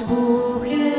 Milý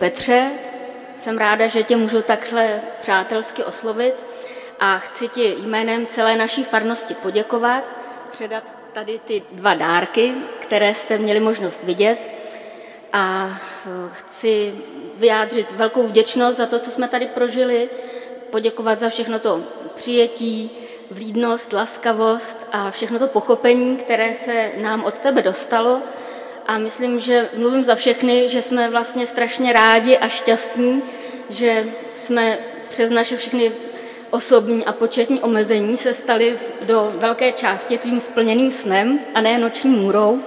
Petře, jsem ráda, že tě můžu takhle přátelsky oslovit a chci ti jménem celé naší farnosti poděkovat, předat tady ty dva dárky, které jste měli možnost vidět a eh, chci vyjádřit velkou vděčnost za to, co jsme tady prožili, poděkovat za všechno to přijetí, vlídnost, laskavost a všechno to pochopení, které se nám od tebe dostalo a myslím, že mluvím za všechny, že jsme vlastně strašně rádi a šťastní, že jsme přes naše všechny osobní a početní omezení se stali do velké části tvým splněným snem a ne noční můrou.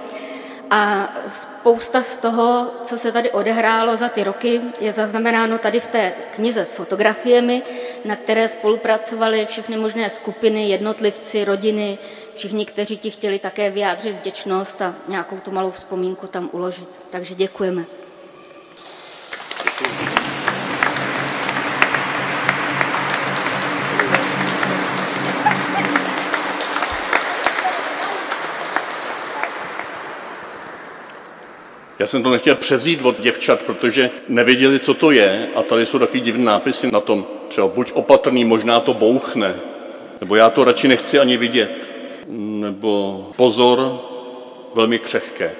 A spousta z toho, co se tady odehrálo za ty roky, je zaznamenáno tady v té knize s fotografiemi, na které spolupracovaly všechny možné skupiny, jednotlivci, rodiny, všichni, kteří ti chtěli také vyjádřit vděčnost a nějakou tu malou vzpomínku tam uložit. Takže děkujeme. Děkuji. Já jsem to nechtěl převzít od děvčat, protože nevěděli, co to je a tady jsou takový divné nápisy na tom, třeba buď opatrný, možná to bouchne, nebo já to radši nechci ani vidět, nebo pozor, velmi křehké.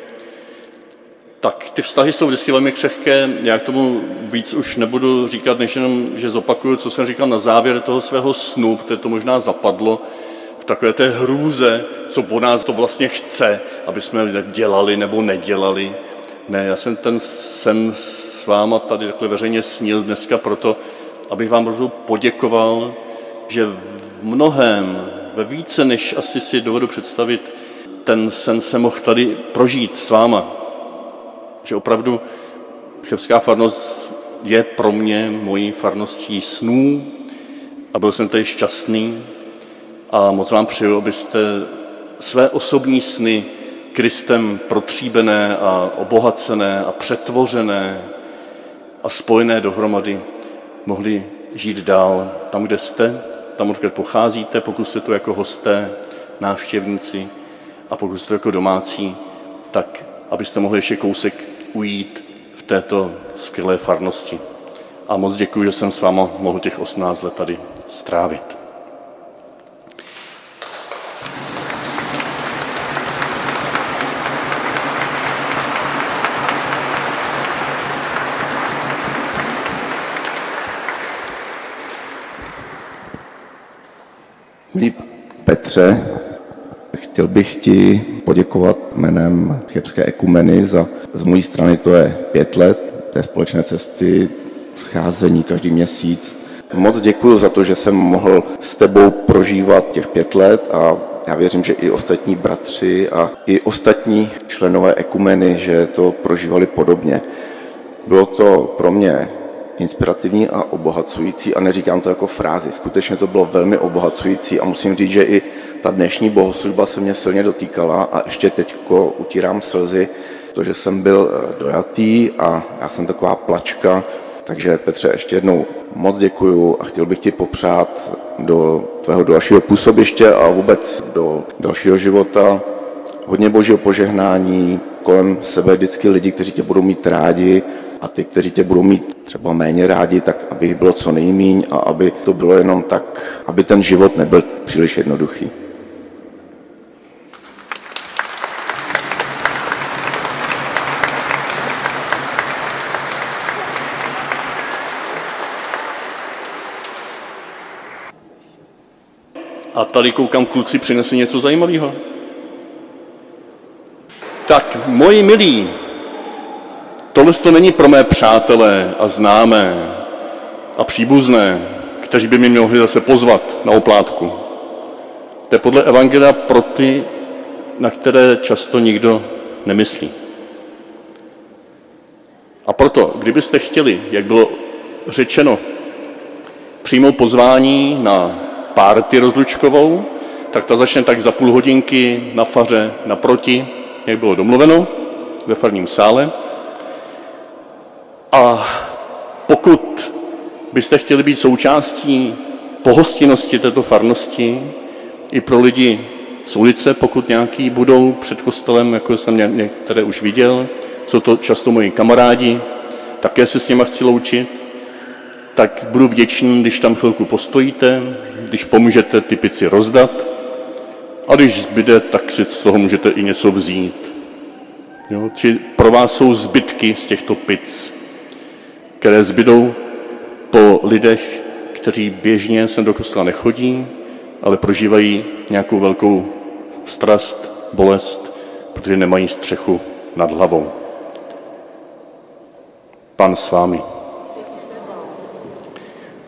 Tak ty vztahy jsou vždycky velmi křehké, já k tomu víc už nebudu říkat, než jenom, že zopakuju, co jsem říkal na závěr toho svého snu, protože to možná zapadlo, v takové té hrůze, co po nás to vlastně chce, aby jsme dělali nebo nedělali. Ne, já jsem ten sen s váma tady takhle veřejně snil dneska proto, abych vám opravdu poděkoval, že v mnohem, ve více, než asi si dovedu představit, ten sen se mohl tady prožít s váma. Že opravdu Chebská farnost je pro mě mojí farností snů a byl jsem tady šťastný a moc vám přeju, abyste své osobní sny Kristem protříbené a obohacené a přetvořené a spojené dohromady mohli žít dál tam, kde jste, tam, odkud pocházíte, pokud jste tu jako hosté, návštěvníci a pokud jste jako domácí, tak abyste mohli ještě kousek ujít v této skvělé farnosti. A moc děkuji, že jsem s váma mohl těch 18 let tady strávit. Milý Petře, chtěl bych ti poděkovat jménem Chebské ekumeny za, z mojí strany to je pět let té společné cesty, scházení každý měsíc. Moc děkuji za to, že jsem mohl s tebou prožívat těch pět let a já věřím, že i ostatní bratři a i ostatní členové ekumeny, že to prožívali podobně. Bylo to pro mě inspirativní a obohacující a neříkám to jako frázi. Skutečně to bylo velmi obohacující a musím říct, že i ta dnešní bohoslužba se mě silně dotýkala a ještě teď utírám slzy, protože jsem byl eh, dojatý a já jsem taková plačka, takže Petře, ještě jednou moc děkuju a chtěl bych ti popřát do tvého dalšího působiště a vůbec do dalšího života hodně božího požehnání, kolem sebe vždycky lidi, kteří tě budou mít rádi, a ty, kteří tě budou mít třeba méně rádi, tak aby jich bylo co nejmíň a aby to bylo jenom tak, aby ten život nebyl příliš jednoduchý. A tady koukám, kluci přinesli něco zajímavého. Tak, moji milí, tohle to není pro mé přátelé a známé a příbuzné, kteří by mě mohli zase pozvat na oplátku. To je podle Evangelia pro ty, na které často nikdo nemyslí. A proto, kdybyste chtěli, jak bylo řečeno, přijmout pozvání na párty rozlučkovou, tak ta začne tak za půl hodinky na faře naproti, jak bylo domluveno, ve farním sále. A pokud byste chtěli být součástí pohostinnosti této farnosti i pro lidi z ulice, pokud nějaký budou před kostelem, jako jsem některé už viděl, jsou to často moji kamarádi, také se s nimi chci loučit, tak budu vděčný, když tam chvilku postojíte, když pomůžete ty pici rozdat a když zbyde, tak si z toho můžete i něco vzít. Jo? Či pro vás jsou zbytky z těchto pic, které zbydou po lidech, kteří běžně sem do kostela nechodí, ale prožívají nějakou velkou strast, bolest, protože nemají střechu nad hlavou. Pan s vámi.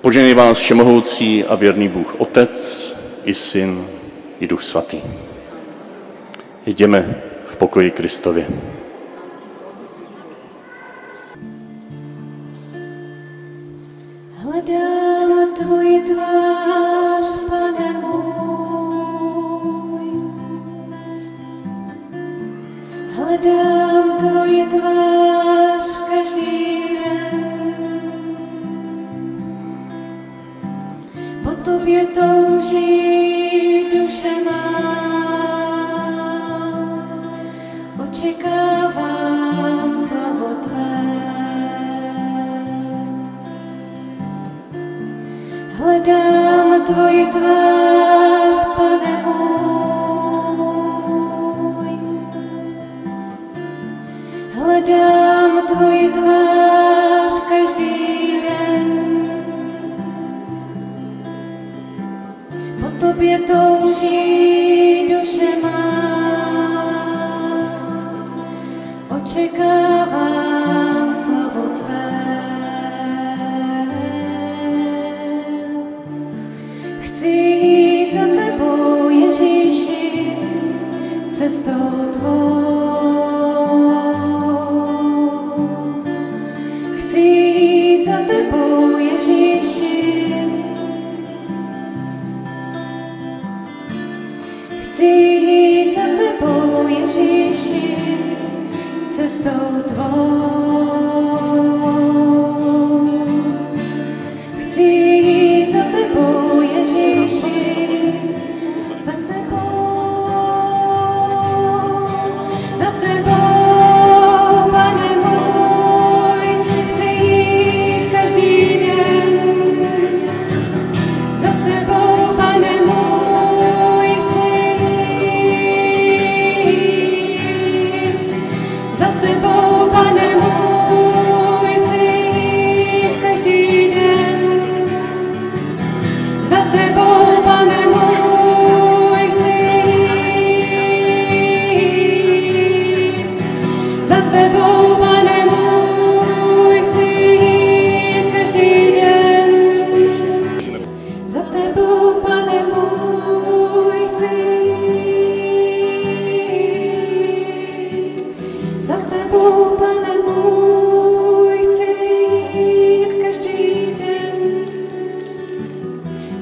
Poženej vás všemohoucí a věrný Bůh, Otec i Syn i Duch Svatý. Jdeme v pokoji Kristově. Hledám tvoji tvář každý den. Po tobě touží duše má. Očekávám slovo tvé. Hledám tvoji tvář, pane cestou tvou. Chci jít za tebou, Ježíši. Chci jít za tebou, Ježíši, cestou tvou.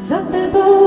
za tebou.